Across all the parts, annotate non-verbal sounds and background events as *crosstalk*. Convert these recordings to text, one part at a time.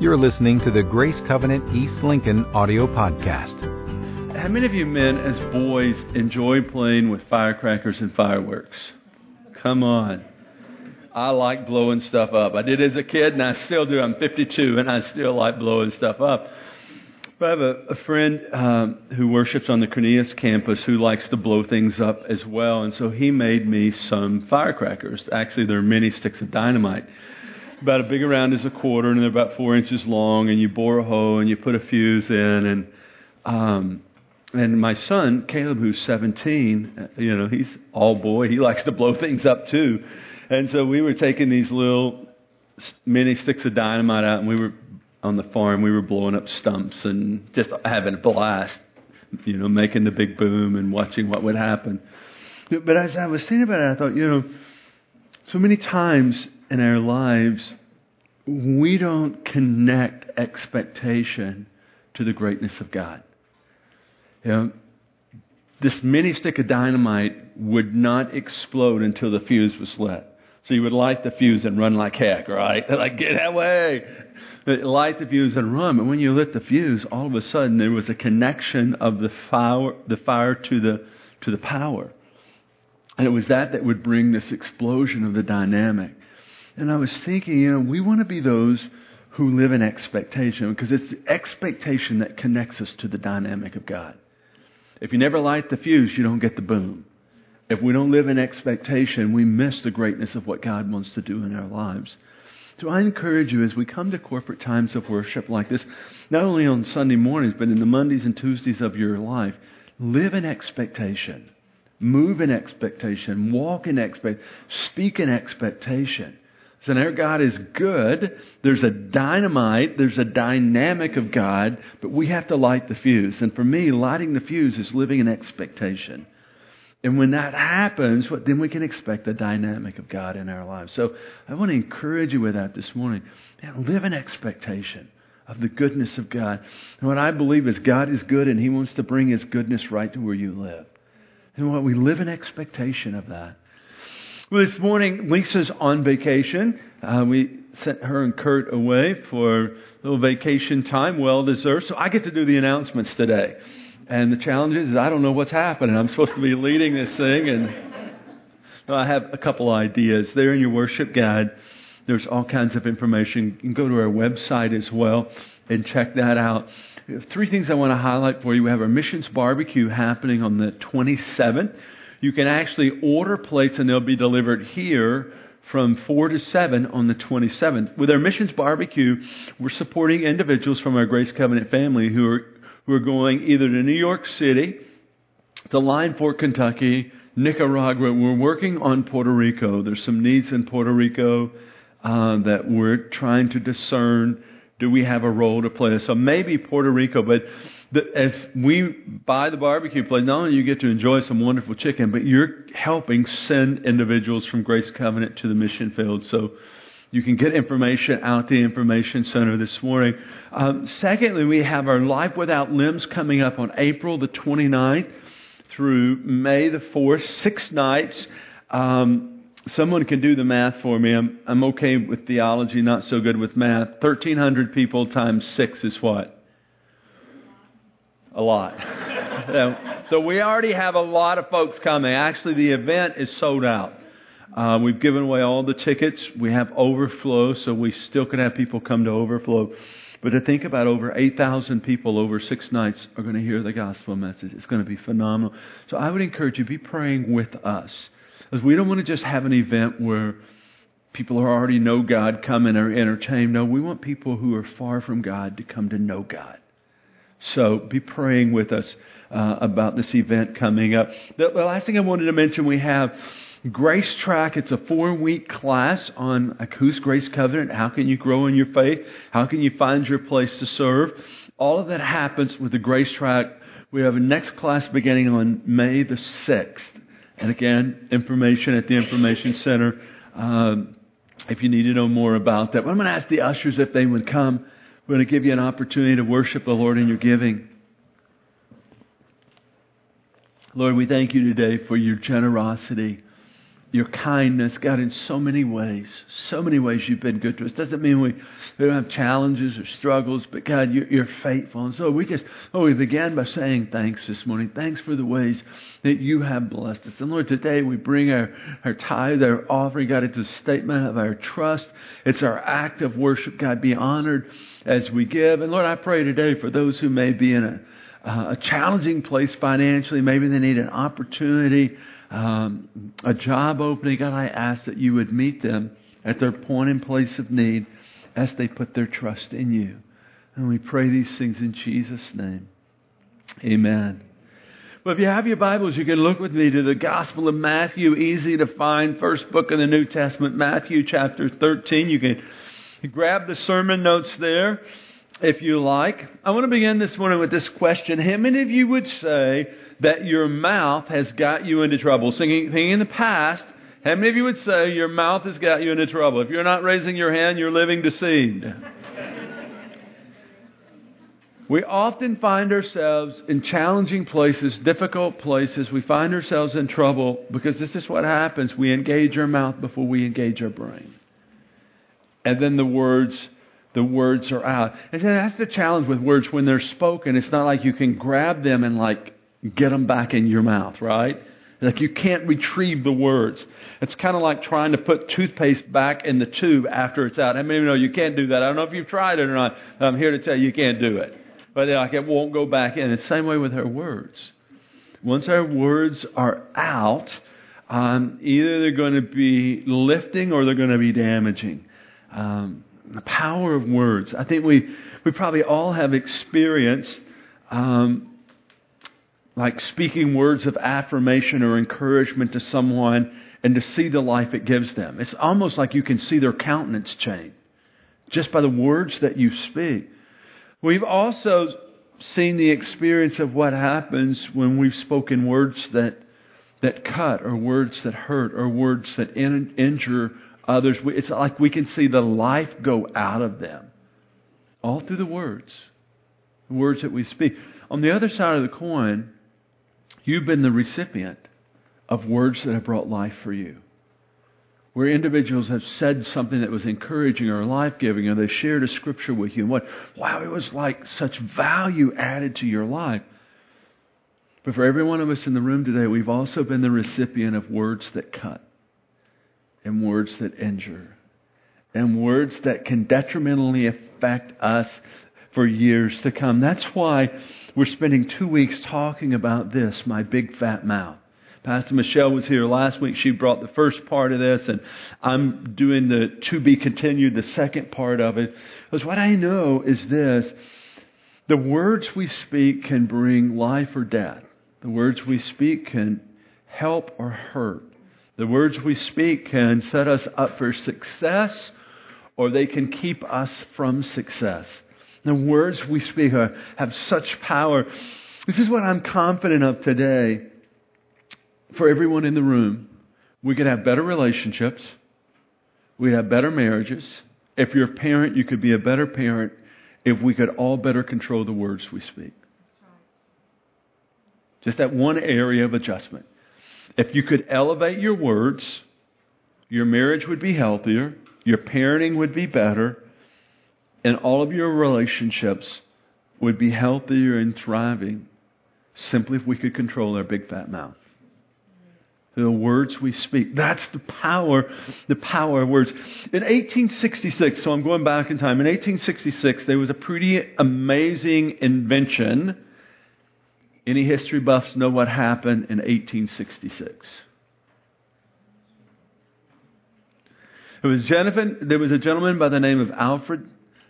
You're listening to the Grace Covenant East Lincoln audio podcast. How many of you men, as boys, enjoy playing with firecrackers and fireworks? Come on. I like blowing stuff up. I did as a kid, and I still do. I'm 52, and I still like blowing stuff up. But I have a, a friend um, who worships on the Cornelius campus who likes to blow things up as well, and so he made me some firecrackers. Actually, they're mini sticks of dynamite about as big around as a quarter, and they're about four inches long. And you bore a hole and you put a fuse in. And um, and my son Caleb, who's 17, uh, you know, he's all boy. He likes to blow things up too. And so we were taking these little mini sticks of dynamite out, and we were on the farm. We were blowing up stumps and just having a blast. You know, making the big boom and watching what would happen. But as I was thinking about it, I thought, you know, so many times in our lives, we don't connect expectation to the greatness of God. You know, this mini stick of dynamite would not explode until the fuse was lit. So you would light the fuse and run like heck, right? *laughs* Like, get away. Light the fuse and run. But when you lit the fuse, all of a sudden there was a connection of the fire, the fire to the, to the power. And it was that that would bring this explosion of the dynamic. And I was thinking, you know, we want to be those who live in expectation because it's the expectation that connects us to the dynamic of God. If you never light the fuse, you don't get the boom. If we don't live in expectation, we miss the greatness of what God wants to do in our lives. So I encourage you as we come to corporate times of worship like this, not only on Sunday mornings, but in the Mondays and Tuesdays of your life, live in expectation. Move in expectation. Walk in expectation. Speak in expectation. So our God is good. There's a dynamite, there's a dynamic of God, but we have to light the fuse. And for me, lighting the fuse is living in expectation. And when that happens, what, then we can expect the dynamic of God in our lives. So I want to encourage you with that this morning. Man, live in expectation of the goodness of God. And what I believe is God is good and He wants to bring His goodness right to where you live. And what we live in expectation of that. Well, this morning, Lisa's on vacation. Uh, we sent her and Kurt away for a little vacation time, well deserved. So I get to do the announcements today. And the challenge is, I don't know what's happening. I'm supposed to be leading this thing, and I have a couple ideas. There in your worship guide, there's all kinds of information. You can go to our website as well and check that out. Three things I want to highlight for you. We have our missions barbecue happening on the 27th. You can actually order plates and they'll be delivered here from 4 to 7 on the 27th. With our missions barbecue, we're supporting individuals from our Grace Covenant family who are, who are going either to New York City, to Lion Fork, Kentucky, Nicaragua. We're working on Puerto Rico. There's some needs in Puerto Rico uh, that we're trying to discern. Do we have a role to play? So maybe Puerto Rico, but the, as we buy the barbecue plate, not only you get to enjoy some wonderful chicken, but you're helping send individuals from Grace Covenant to the mission field. So you can get information out the information center this morning. Um, secondly, we have our Life Without Limbs coming up on April the 29th through May the 4th, six nights. Um, someone can do the math for me. I'm, I'm okay with theology, not so good with math. 1,300 people times six is what? a lot. *laughs* so we already have a lot of folks coming. Actually, the event is sold out. Uh, we've given away all the tickets. We have overflow, so we still can have people come to overflow. But to think about over 8,000 people over six nights are going to hear the gospel message. It's going to be phenomenal. So I would encourage you, be praying with us. Because we don't want to just have an event where people who already know God come and are entertained. No, we want people who are far from God to come to know God. So be praying with us uh, about this event coming up. The, the, last thing I wanted to mention, we have Grace Track. It's a four week class on like, who's Grace Covenant, how can you grow in your faith, how can you find your place to serve. All of that happens with the Grace Track. We have a next class beginning on May the 6th. And again, information at the Information Center um, if you need to know more about that. But I'm going to ask the ushers if they would come. We're going to give you an opportunity to worship the Lord in your giving. Lord, we thank you today for your generosity your kindness, God, in so many ways. So many ways you've been good to us. Doesn't mean we, we don't have challenges or struggles, but God, you're, you're faithful. And so we just, oh, we began by saying thanks this morning. Thanks for the ways that you have blessed us. And Lord, today we bring our, our tithe, our offering, God, it's a statement of our trust. It's our act of worship. God, be honored as we give. And Lord, I pray today for those who may be in a, a challenging place financially. Maybe they need an opportunity um, a job opening, God, I ask that you would meet them at their point and place of need as they put their trust in you. And we pray these things in Jesus' name. Amen. Well, if you have your Bibles, you can look with me to the Gospel of Matthew, easy to find, first book in the New Testament, Matthew chapter 13. You can grab the sermon notes there if you like. I want to begin this morning with this question. How many of you would say that your mouth has got you into trouble? Thinking, thinking in the past, how many of you would say your mouth has got you into trouble? If you're not raising your hand, you're living deceived. *laughs* we often find ourselves in challenging places, difficult places. We find ourselves in trouble because this is what happens. We engage our mouth before we engage our brain. And then the words the words are out. And that's the challenge with words when they're spoken. It's not like you can grab them and like get them back in your mouth, right? Like you can't retrieve the words. It's kind of like trying to put toothpaste back in the tube after it's out. I mean, you know you can't do that? I don't know if you've tried it or not. I'm here to tell you you can't do it. But like it won't go back in. It's the same way with our words. Once our words are out, um, either they're going to be lifting or they're going to be damaging. Um, the power of words. I think we, we probably all have experienced um, like speaking words of affirmation or encouragement to someone and to see the life it gives them. It's almost like you can see their countenance change just by the words that you speak. We've also seen the experience of what happens when we've spoken words that, that cut or words that hurt or words that in, injure others. It's like we can see the life go out of them all through the words, the words that we speak. On the other side of the coin, You've been the recipient of words that have brought life for you. Where individuals have said something that was encouraging or life giving, or they shared a scripture with you, and what, wow, it was like such value added to your life. But for every one of us in the room today, we've also been the recipient of words that cut, and words that injure, and words that can detrimentally affect us for years to come. That's why we're spending two weeks talking about this, my big fat mouth. Pastor Michelle was here last week. She brought the first part of this, and I'm doing the to be continued, the second part of it. Because what I know is this the words we speak can bring life or death. The words we speak can help or hurt. The words we speak can set us up for success, or they can keep us from success. The words we speak are, have such power. This is what I'm confident of today for everyone in the room. We could have better relationships. We'd have better marriages. If you're a parent, you could be a better parent if we could all better control the words we speak. Just that one area of adjustment. If you could elevate your words, your marriage would be healthier, your parenting would be better, and all of your relationships would be healthier and thriving simply if we could control our big fat mouth. The words we speak. That's the power, the power of words. In 1866, so I'm going back in time, in 1866, there was a pretty amazing invention. Any history buffs know what happened in 1866? There was, there was a gentleman by the name of Alfred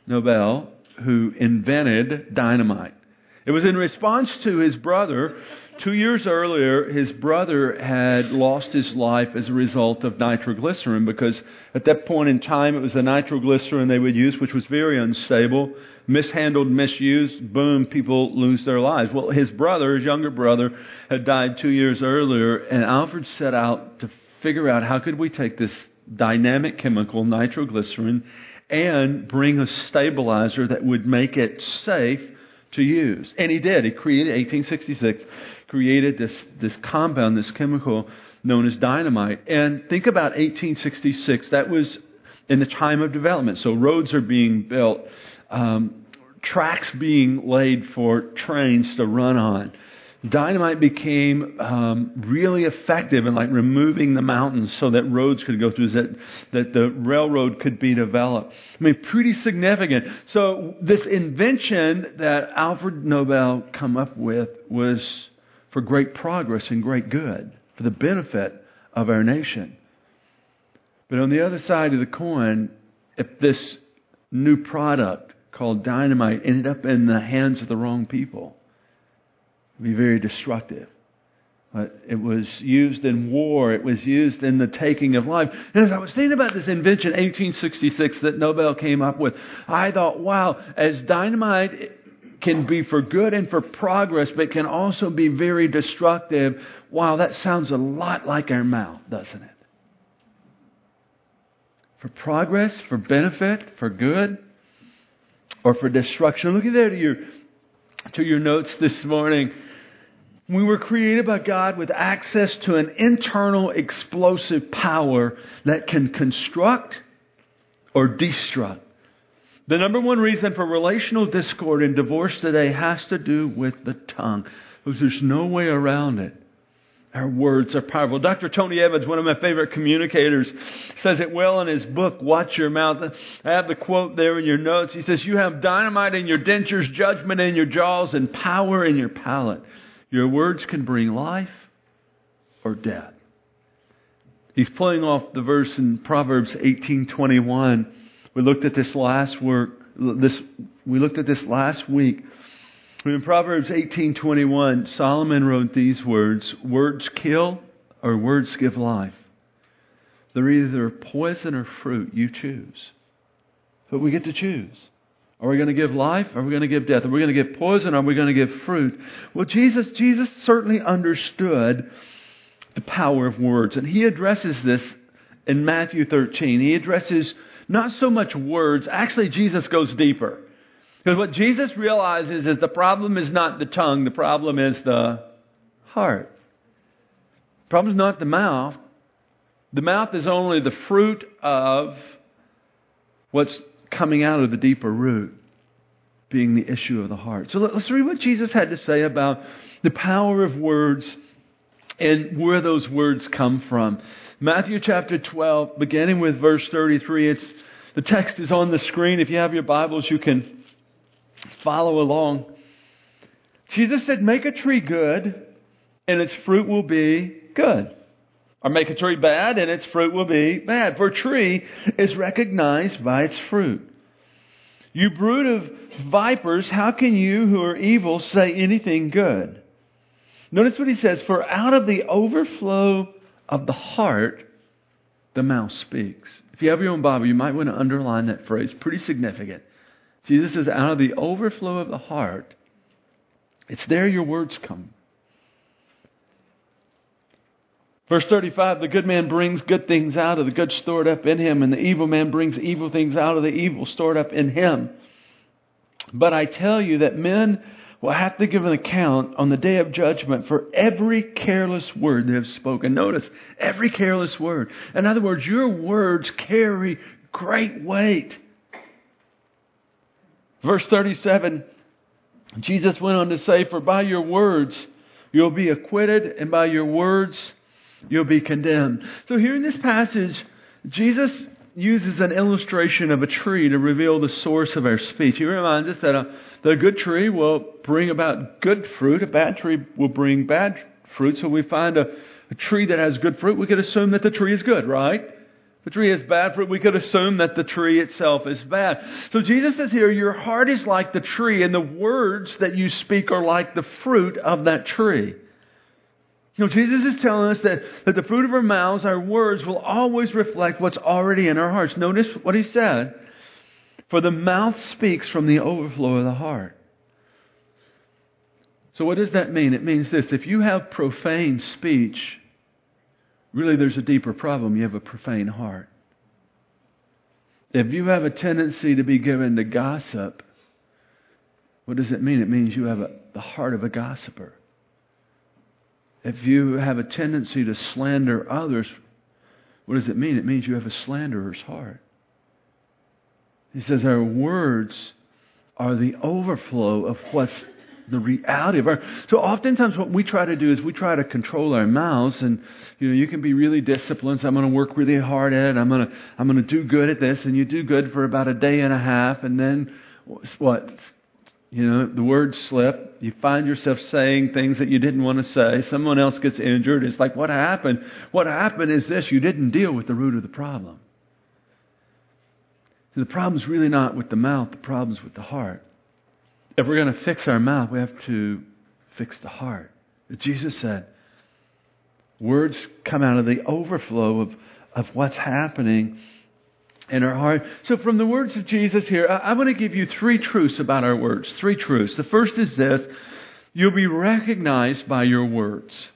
Nobel who invented dynamite. It was in response to his brother. Two years earlier, his brother had lost his life as a result of nitroglycerin because at that point in time it was the nitroglycerin they would use, which was very unstable. Mishandled, misused, boom, people lose their lives. Well, his brother, his younger brother, had died two years earlier, and Alfred set out to figure out how could we take this dynamic chemical, nitroglycerin, and bring a stabilizer that would make it safe to use. And he did. He created, 1866, created this, this compound, this chemical known as dynamite. And think about 1866. That was in the time of development. So roads are being built, um, tracks being laid for trains to run on dynamite became um, really effective in like removing the mountains so that roads could go through, that, that the railroad could be developed. I mean, pretty significant. So this invention that Alfred Nobel come up with was for great progress and great good, for the benefit of our nation. But on the other side of the coin, if this new product called dynamite ended up in the hands of the wrong people, be very destructive. But it was used in war. It was used in the taking of life. And as I was thinking about this invention, 1866, that Nobel came up with, I thought, wow, as dynamite can be for good and for progress, but can also be very destructive. Wow, that sounds a lot like our mouth, doesn't it? For progress, for benefit, for good, or for destruction. Look at there to your, to your notes this morning. We were created by God with access to an internal explosive power that can construct or destruct. The number one reason for relational discord and divorce today has to do with the tongue, because there's no way around it. Our words are powerful. Dr. Tony Evans, one of my favorite communicators, says it well in his book, Watch Your Mouth. I have the quote there in your notes. He says, You have dynamite in your dentures, judgment in your jaws, and power in your palate. Your words can bring life or death. He's playing off the verse in Proverbs 18:21. We looked at this last work this we looked at this last week. In Proverbs 18:21, Solomon wrote these words, words kill or words give life. They're either poison or fruit, you choose. But we get to choose. Are we going to give life? Are we going to give death? Are we going to give poison? Are we going to give fruit? Well, Jesus, Jesus certainly understood the power of words. And he addresses this in Matthew 13. He addresses not so much words. Actually, Jesus goes deeper. Because what Jesus realizes is the problem is not the tongue, the problem is the heart. The problem is not the mouth. The mouth is only the fruit of what's coming out of the deeper root being the issue of the heart. So let's read what Jesus had to say about the power of words and where those words come from. Matthew chapter 12, beginning with verse 33. It's, the text is on the screen. If you have your Bibles, you can follow along. Jesus said, Make a tree good, and its fruit will be good. Or make a tree bad, and its fruit will be bad. For a tree is recognized by its fruit. You brood of vipers, how can you who are evil say anything good? Notice what he says For out of the overflow of the heart, the mouth speaks. If you have your own Bible, you might want to underline that phrase. Pretty significant. Jesus says, Out of the overflow of the heart, it's there your words come. Verse 35 The good man brings good things out of the good stored up in him, and the evil man brings evil things out of the evil stored up in him. But I tell you that men will have to give an account on the day of judgment for every careless word they have spoken. Notice, every careless word. In other words, your words carry great weight. Verse 37, Jesus went on to say, For by your words you'll be acquitted, and by your words you'll be condemned. So here in this passage, Jesus uses an illustration of a tree to reveal the source of our speech. He reminds us that a, that a good tree will bring about good fruit, a bad tree will bring bad fruit. So we find a, a tree that has good fruit, we could assume that the tree is good, right? If a tree has bad fruit, we could assume that the tree itself is bad. So Jesus says here, your heart is like the tree, and the words that you speak are like the fruit of that tree. You know, Jesus is telling us that, that the fruit of our mouths, our words, will always reflect what's already in our hearts. Notice what he said. For the mouth speaks from the overflow of the heart. So, what does that mean? It means this if you have profane speech, really there's a deeper problem. You have a profane heart. If you have a tendency to be given to gossip, what does it mean? It means you have a, the heart of a gossiper. If you have a tendency to slander others, what does it mean? It means you have a slanderer's heart. He says our words are the overflow of what's the reality of our. So oftentimes, what we try to do is we try to control our mouths, and you know, you can be really disciplined. So I'm going to work really hard at it. I'm going to I'm going to do good at this, and you do good for about a day and a half, and then what? You know, the words slip. You find yourself saying things that you didn't want to say. Someone else gets injured. It's like, what happened? What happened is this you didn't deal with the root of the problem. the problem's really not with the mouth, the problem's with the heart. If we're going to fix our mouth, we have to fix the heart. Jesus said, words come out of the overflow of, of what's happening in our heart. So, from the words of Jesus here, I, I want to give you three truths about our words. Three truths. The first is this you'll be recognized by your words.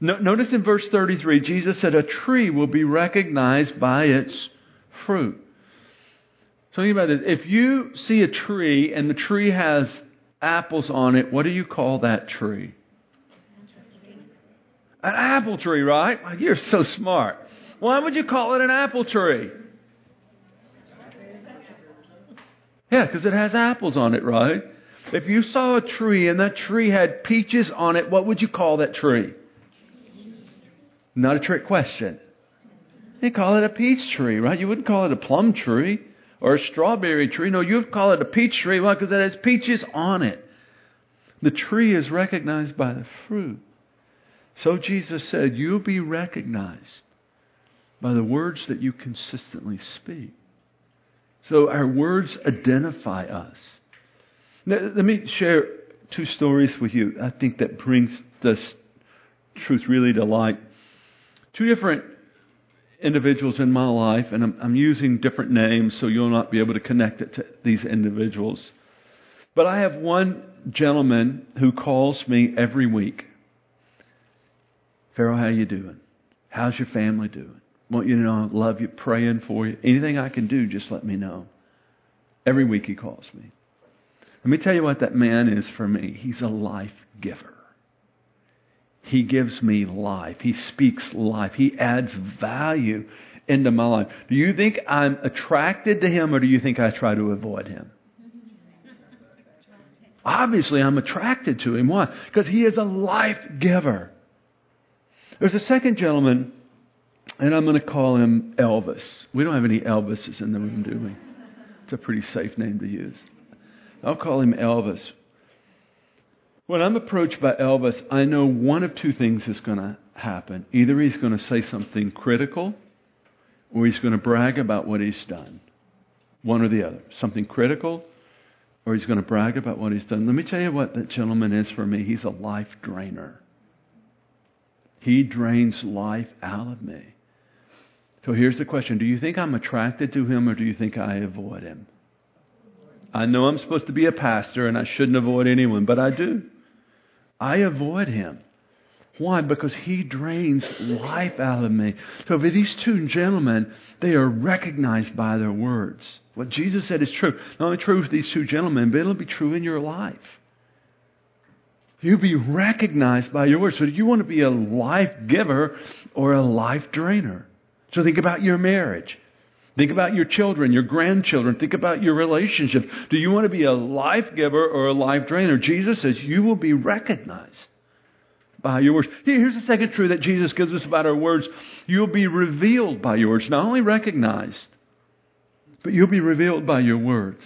No, notice in verse 33, Jesus said, A tree will be recognized by its fruit. So, think about this. If you see a tree and the tree has apples on it, what do you call that tree? An apple tree, right? You're so smart. Why would you call it an apple tree? Yeah, because it has apples on it, right? If you saw a tree and that tree had peaches on it, what would you call that tree? Not a trick question. You call it a peach tree, right? You wouldn't call it a plum tree or a strawberry tree. No, you'd call it a peach tree. Why? Because it has peaches on it. The tree is recognized by the fruit. So Jesus said, You'll be recognized by the words that you consistently speak. So our words identify us. Now, let me share two stories with you. I think that brings this truth really to light. Two different individuals in my life, and I'm, I'm, using different names so you'll not be able to connect it to these individuals. But I have one gentleman who calls me every week. Pharaoh, how you doing? How's your family doing? Want you to know I love you, praying for you. Anything I can do, just let me know. Every week he calls me. Let me tell you what that man is for me. He's a life giver. He gives me life. He speaks life. He adds value into my life. Do you think I'm attracted to him or do you think I try to avoid him? Obviously, I'm attracted to him. Why? Because he is a life giver. There's a second gentleman and I'm going to call him Elvis. We don't have any Elvises in the room, do we? It's a pretty safe name to use. I'll call him Elvis. When I'm approached by Elvis, I know one of two things is going to happen. Either he's going to say something critical, or he's going to brag about what he's done. One or the other. Something critical, or he's going to brag about what he's done. Let me tell you what that gentleman is for me. He's a life drainer. He drains life out of me. So here's the question Do you think I'm attracted to him or do you think I avoid him? I know I'm supposed to be a pastor and I shouldn't avoid anyone, but I do. I avoid him. Why? Because he drains life out of me. So for these two gentlemen, they are recognized by their words. What Jesus said is true. Not only true these two gentlemen, but it'll be true in your life. You'll be recognized by your words. So do you want to be a life giver or a life drainer? So think about your marriage. Think about your children, your grandchildren. Think about your relationship. Do you want to be a life giver or a life drainer? Jesus says you will be recognized by your words. Here's the second truth that Jesus gives us about our words. You'll be revealed by your words, not only recognized, but you'll be revealed by your words.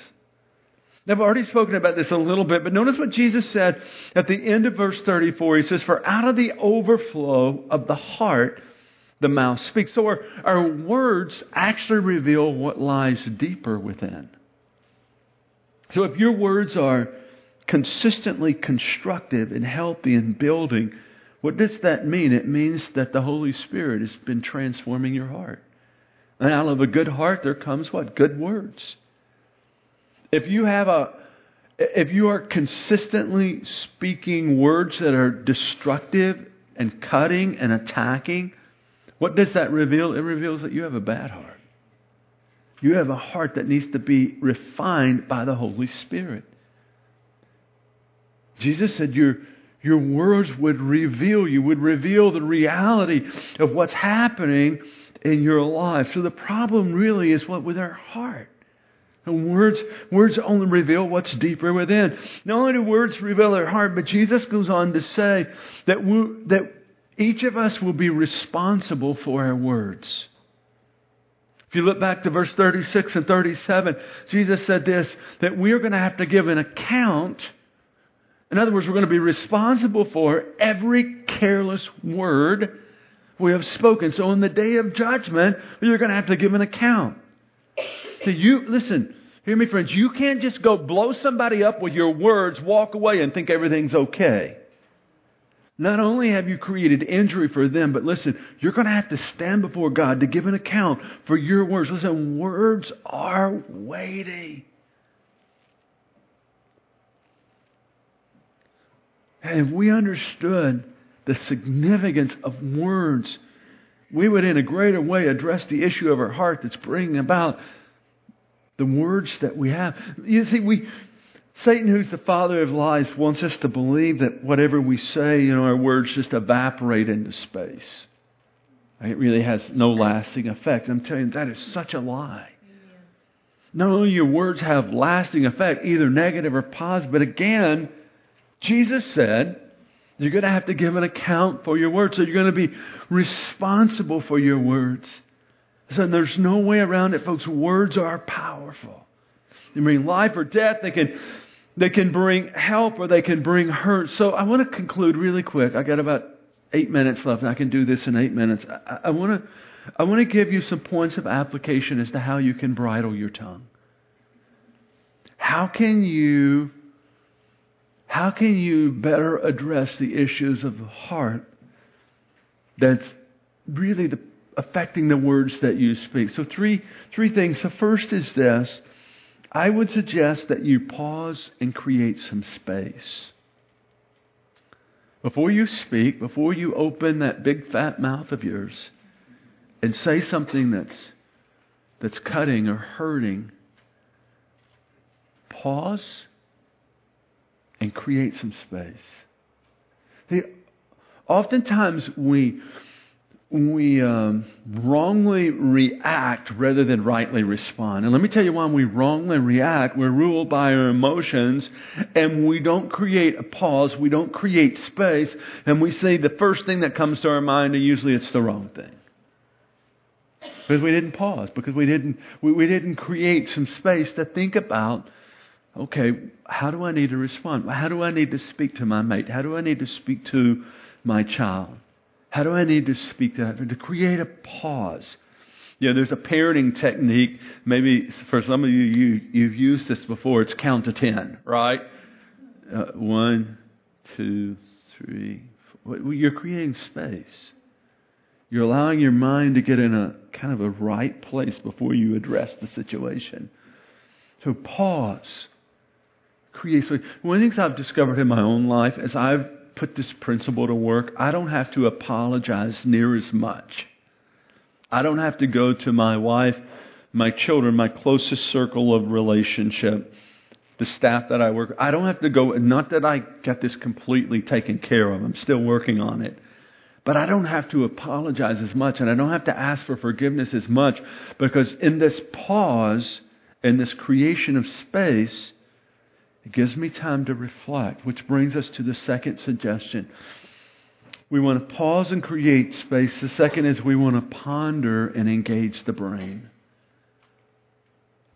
Now, I've already spoken about this a little bit, but notice what Jesus said at the end of verse 34. He says, For out of the overflow of the heart, the mouth speaks. So our, our words actually reveal what lies deeper within. So if your words are consistently constructive and healthy and building, what does that mean? It means that the Holy Spirit has been transforming your heart. And out of a good heart, there comes what? Good words. If you have a, if you are consistently speaking words that are destructive and cutting and attacking, what does that reveal? It reveals that you have a bad heart. You have a heart that needs to be refined by the Holy Spirit. Jesus said, Your, Your words would reveal you, would reveal the reality of what's happening in your life. So the problem really is what with our heart. And words, words only reveal what's deeper within. Not only do words reveal our heart, but Jesus goes on to say that, we, that each of us will be responsible for our words. If you look back to verse 36 and 37, Jesus said this that we are going to have to give an account. In other words, we're going to be responsible for every careless word we have spoken. So on the day of judgment, you're going to have to give an account. So you, listen, hear me, friends, you can't just go blow somebody up with your words, walk away, and think everything's okay. Not only have you created injury for them, but listen, you're going to have to stand before God to give an account for your words. Listen, words are weighty. And if we understood the significance of words, we would in a greater way address the issue of our heart that's bringing about the words that we have. You see, we, Satan, who's the father of lies, wants us to believe that whatever we say, you know, our words just evaporate into space. It really has no lasting effect. I'm telling you, that is such a lie. Not only your words have lasting effect, either negative or positive, but again, Jesus said, you're going to have to give an account for your words. So you're going to be responsible for your words. So there's no way around it, folks. Words are powerful. They bring life or death. They can, they can bring help or they can bring hurt. So I want to conclude really quick. I got about eight minutes left, and I can do this in eight minutes. I, I want to, I want to give you some points of application as to how you can bridle your tongue. How can you how can you better address the issues of the heart that's really the, affecting the words that you speak? So, three, three things. The first is this I would suggest that you pause and create some space. Before you speak, before you open that big fat mouth of yours and say something that's, that's cutting or hurting, pause and create some space. See, oftentimes we we um, wrongly react rather than rightly respond. And let me tell you why we wrongly react. We're ruled by our emotions and we don't create a pause. We don't create space. And we say the first thing that comes to our mind and usually it's the wrong thing. Because we didn't pause, because we didn't, we, we didn't create some space to think about okay, how do I need to respond? How do I need to speak to my mate? How do I need to speak to my child? How do I need to speak to to create a pause? You know, there's a parenting technique. Maybe for some of you, you you've used this before. It's count to ten, right? Uh, one, two, three. Four. You're creating space. You're allowing your mind to get in a kind of a right place before you address the situation. So pause creates. One of the things I've discovered in my own life as I've put this principle to work, I don't have to apologize near as much. I don't have to go to my wife, my children, my closest circle of relationship, the staff that I work. I don't have to go. Not that I got this completely taken care of. I'm still working on it. But I don't have to apologize as much and I don't have to ask for forgiveness as much because in this pause, in this creation of space, it gives me time to reflect, which brings us to the second suggestion. We want to pause and create space. The second is we want to ponder and engage the brain.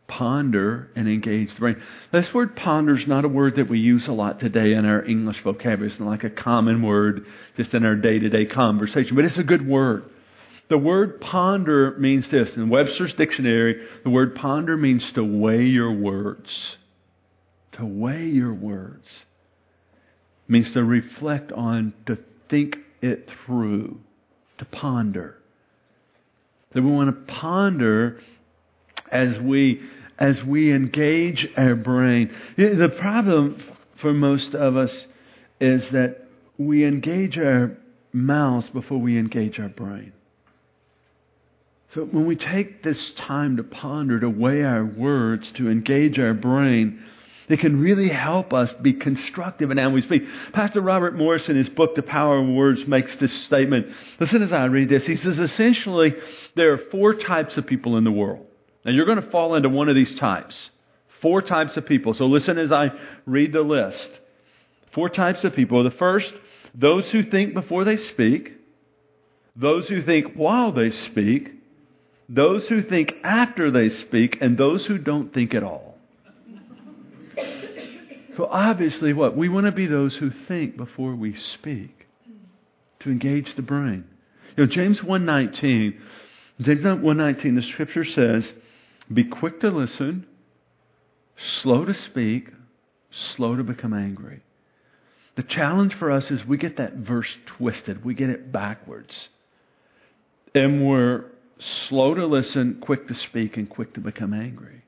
Ponder and engage the brain. This word ponder is not a word that we use a lot today in our English vocabulary. It's not like a common word just in our day to day conversation, but it's a good word. The word ponder means this. In Webster's dictionary, the word ponder means to weigh your words to weigh your words means to reflect on, to think it through, to ponder. That we want to ponder as we as we engage our brain. The problem for most of us is that we engage our mouths before we engage our brain. So when we take this time to ponder, to weigh our words, to engage our brain, that can really help us be constructive in how we speak. Pastor Robert Morris, in his book, The Power of Words, makes this statement. Listen as I read this. He says, essentially, there are four types of people in the world. Now, you're going to fall into one of these types. Four types of people. So listen as I read the list. Four types of people. The first, those who think before they speak, those who think while they speak, those who think after they speak, and those who don't think at all. So obviously, what? We want to be those who think before we speak, to engage the brain. You know, James 1.19, James 1.19, the scripture says, be quick to listen, slow to speak, slow to become angry. The challenge for us is we get that verse twisted. We get it backwards. And we're slow to listen, quick to speak, and quick to become angry.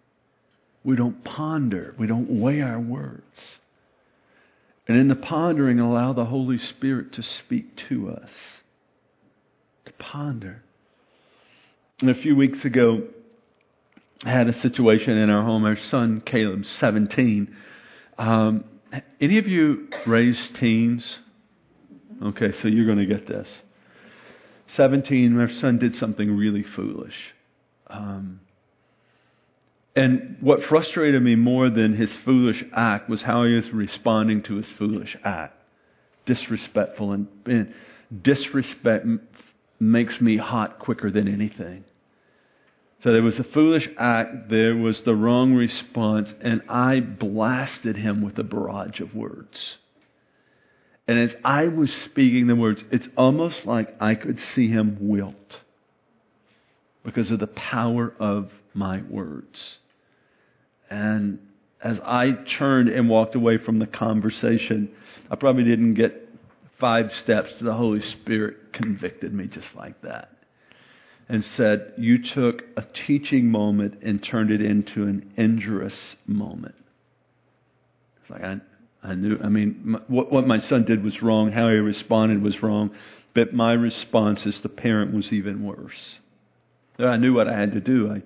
We don't ponder. We don't weigh our words. And in the pondering, allow the Holy Spirit to speak to us. To ponder. And a few weeks ago, I had a situation in our home. Our son, Caleb, 17. Um, any of you raise teens? Okay, so you're going to get this. 17, our son did something really foolish. Um, and what frustrated me more than his foolish act was how he was responding to his foolish act. Disrespectful and, and disrespect makes me hot quicker than anything. So there was a foolish act, there was the wrong response, and I blasted him with a barrage of words. And as I was speaking the words, it's almost like I could see him wilt because of the power of my words. And as I turned and walked away from the conversation, I probably didn't get five steps the Holy Spirit convicted me just like that and said, You took a teaching moment and turned it into an injurious moment. It's like, I, I knew, I mean, my, what, what my son did was wrong, how he responded was wrong, but my response as the parent was even worse. I knew what I had to do. I,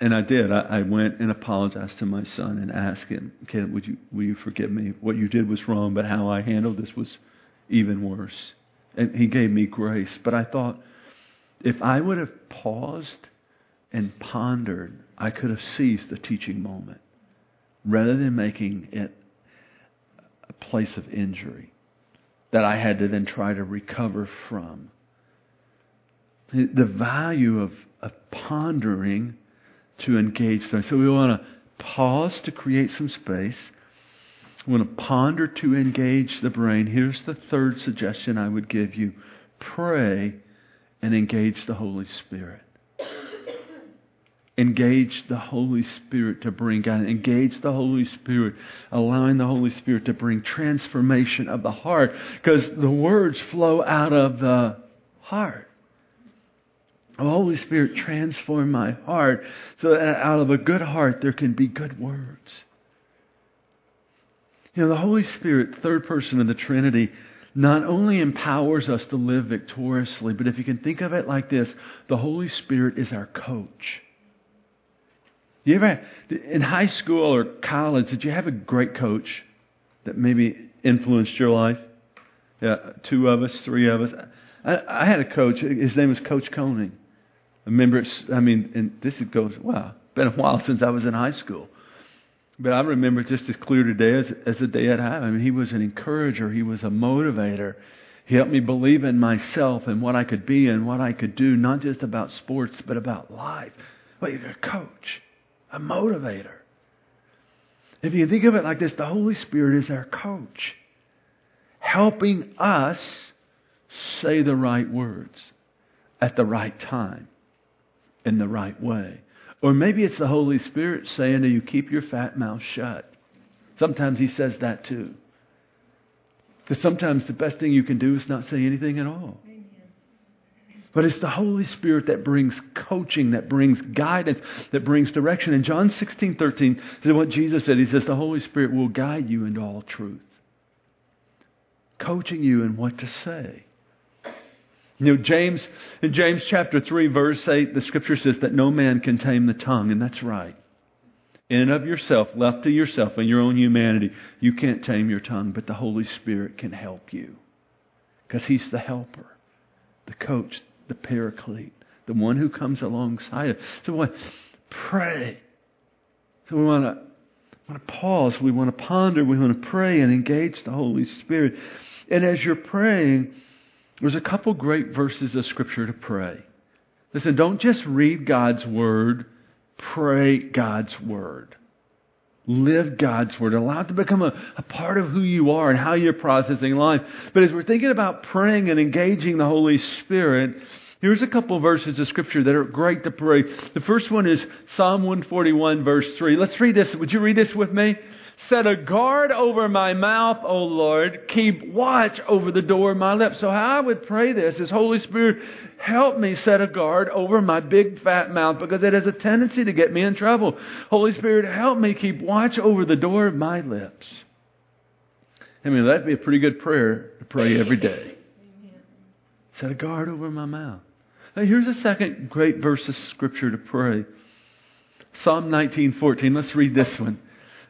and I did. I, I went and apologized to my son and asked him, Caleb, would you, will you forgive me? What you did was wrong, but how I handled this was even worse. And he gave me grace. But I thought, if I would have paused and pondered, I could have seized the teaching moment rather than making it a place of injury that I had to then try to recover from. The value of, of pondering to engage them. So we want to pause to create some space. We want to ponder to engage the brain. Here's the third suggestion I would give you pray and engage the Holy Spirit. Engage the Holy Spirit to bring God. Engage the Holy Spirit, allowing the Holy Spirit to bring transformation of the heart. Because the words flow out of the heart. Holy Spirit transform my heart so that out of a good heart there can be good words. You know, the Holy Spirit, third person of the Trinity, not only empowers us to live victoriously, but if you can think of it like this, the Holy Spirit is our coach. You ever, in high school or college, did you have a great coach that maybe influenced your life? Yeah, two of us, three of us. I, I had a coach. His name was Coach Koning. I remember, I mean, and this goes, wow, been a while since I was in high school. But I remember just as clear today as, as the day I'd have. I mean, he was an encourager. He was a motivator. He helped me believe in myself and what I could be and what I could do, not just about sports, but about life. Well, you're a coach, a motivator. If you think of it like this, the Holy Spirit is our coach, helping us say the right words at the right time in the right way. Or maybe it's the Holy Spirit saying to you, keep your fat mouth shut. Sometimes He says that too. Because sometimes the best thing you can do is not say anything at all. But it's the Holy Spirit that brings coaching, that brings guidance, that brings direction. In John 16, 13, this is what Jesus said. He says, The Holy Spirit will guide you into all truth, coaching you in what to say. You know, James, in James chapter 3, verse 8, the scripture says that no man can tame the tongue, and that's right. in and of yourself, left to yourself and your own humanity, you can't tame your tongue, but the Holy Spirit can help you. Because He's the helper, the coach, the paraclete, the one who comes alongside us. So what? Pray. So we want to want to pause, we want to ponder, we want to pray and engage the Holy Spirit. And as you're praying, there's a couple great verses of Scripture to pray. Listen, don't just read God's Word, pray God's Word. Live God's Word. Allow it to become a, a part of who you are and how you're processing life. But as we're thinking about praying and engaging the Holy Spirit, Here's a couple of verses of scripture that are great to pray. The first one is Psalm 141 verse 3. Let's read this. Would you read this with me? Set a guard over my mouth, O Lord. Keep watch over the door of my lips. So how I would pray this is Holy Spirit, help me set a guard over my big fat mouth because it has a tendency to get me in trouble. Holy Spirit, help me keep watch over the door of my lips. I mean, that'd be a pretty good prayer to pray every day. Set a guard over my mouth. Now, here's a second great verse of scripture to pray. Psalm 19:14. Let's read this one.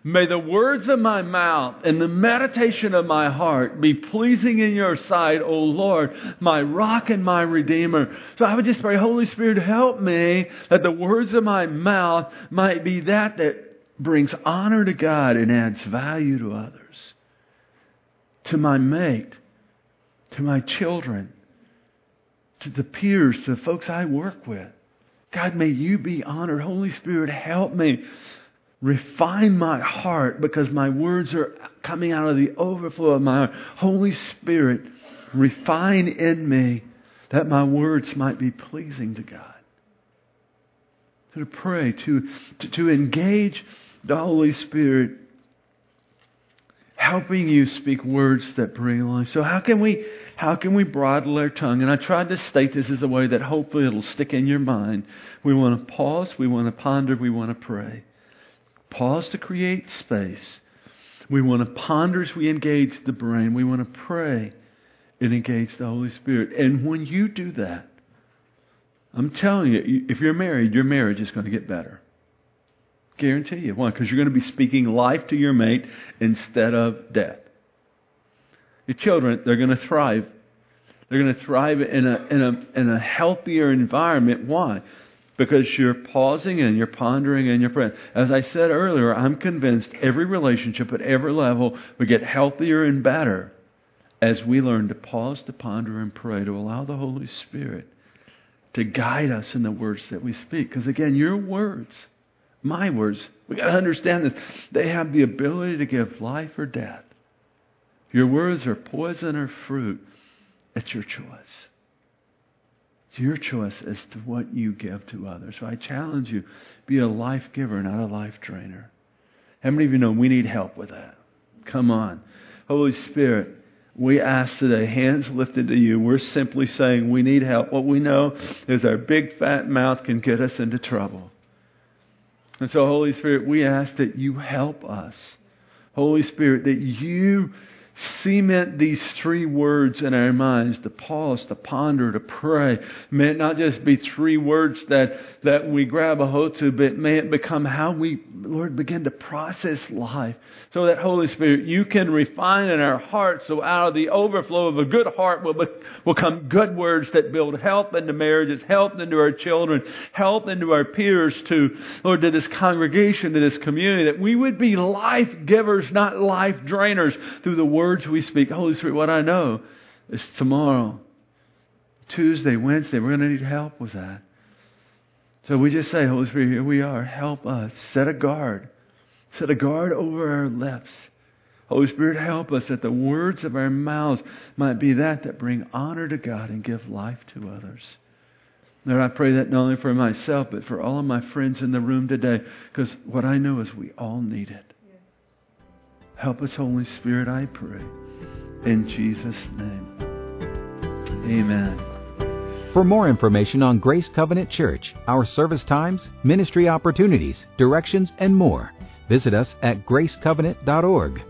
May the words of my mouth and the meditation of my heart be pleasing in your sight, O Lord, my rock and my redeemer. So I would just pray, Holy Spirit, help me that the words of my mouth might be that that brings honor to God and adds value to others, to my mate, to my children, to the peers, to the folks I work with. God, may you be honored. Holy Spirit, help me refine my heart because my words are coming out of the overflow of my heart. Holy Spirit, refine in me that my words might be pleasing to God. To pray, to, to, to engage the Holy Spirit, helping you speak words that bring life. So how can we how can we bridle our tongue? And I tried to state this as a way that hopefully it'll stick in your mind. We want to pause, we want to ponder, we want to pray. Pause to create space. We want to ponder as we engage the brain. We want to pray and engage the Holy Spirit. And when you do that, I'm telling you, if you're married, your marriage is going to get better. Guarantee you. Why? Because you're going to be speaking life to your mate instead of death. Your children, they're going to thrive. They're going to thrive in a, in a, in a healthier environment. Why? Because you're pausing and you're pondering and you're praying. As I said earlier, I'm convinced every relationship at every level will get healthier and better as we learn to pause, to ponder, and pray, to allow the Holy Spirit to guide us in the words that we speak. Because again, your words, my words, we got to understand this. They have the ability to give life or death. Your words are poison or fruit. It's your choice. It's your choice as to what you give to others. So I challenge you be a life giver, not a life drainer. How many of you know we need help with that? Come on. Holy Spirit, we ask today, hands lifted to you. We're simply saying we need help. What we know is our big fat mouth can get us into trouble. And so, Holy Spirit, we ask that you help us. Holy Spirit, that you cement these three words in our minds to pause, to ponder, to pray. May it not just be three words that, that we grab a hold to, but may it become how we, Lord, begin to process life. So that Holy Spirit, you can refine in our hearts so out of the overflow of a good heart will, be, will come good words that build health into marriages, health into our children, health into our peers, to, Lord, to this congregation, to this community, that we would be life givers, not life drainers through the word words we speak. Holy Spirit, what I know is tomorrow, Tuesday, Wednesday, we're going to need help with that. So we just say, Holy Spirit, here we are. Help us. Set a guard. Set a guard over our lips. Holy Spirit, help us that the words of our mouths might be that that bring honor to God and give life to others. Lord, I pray that not only for myself, but for all of my friends in the room today, because what I know is we all need it. Help us, Holy Spirit, I pray. In Jesus' name. Amen. For more information on Grace Covenant Church, our service times, ministry opportunities, directions, and more, visit us at gracecovenant.org.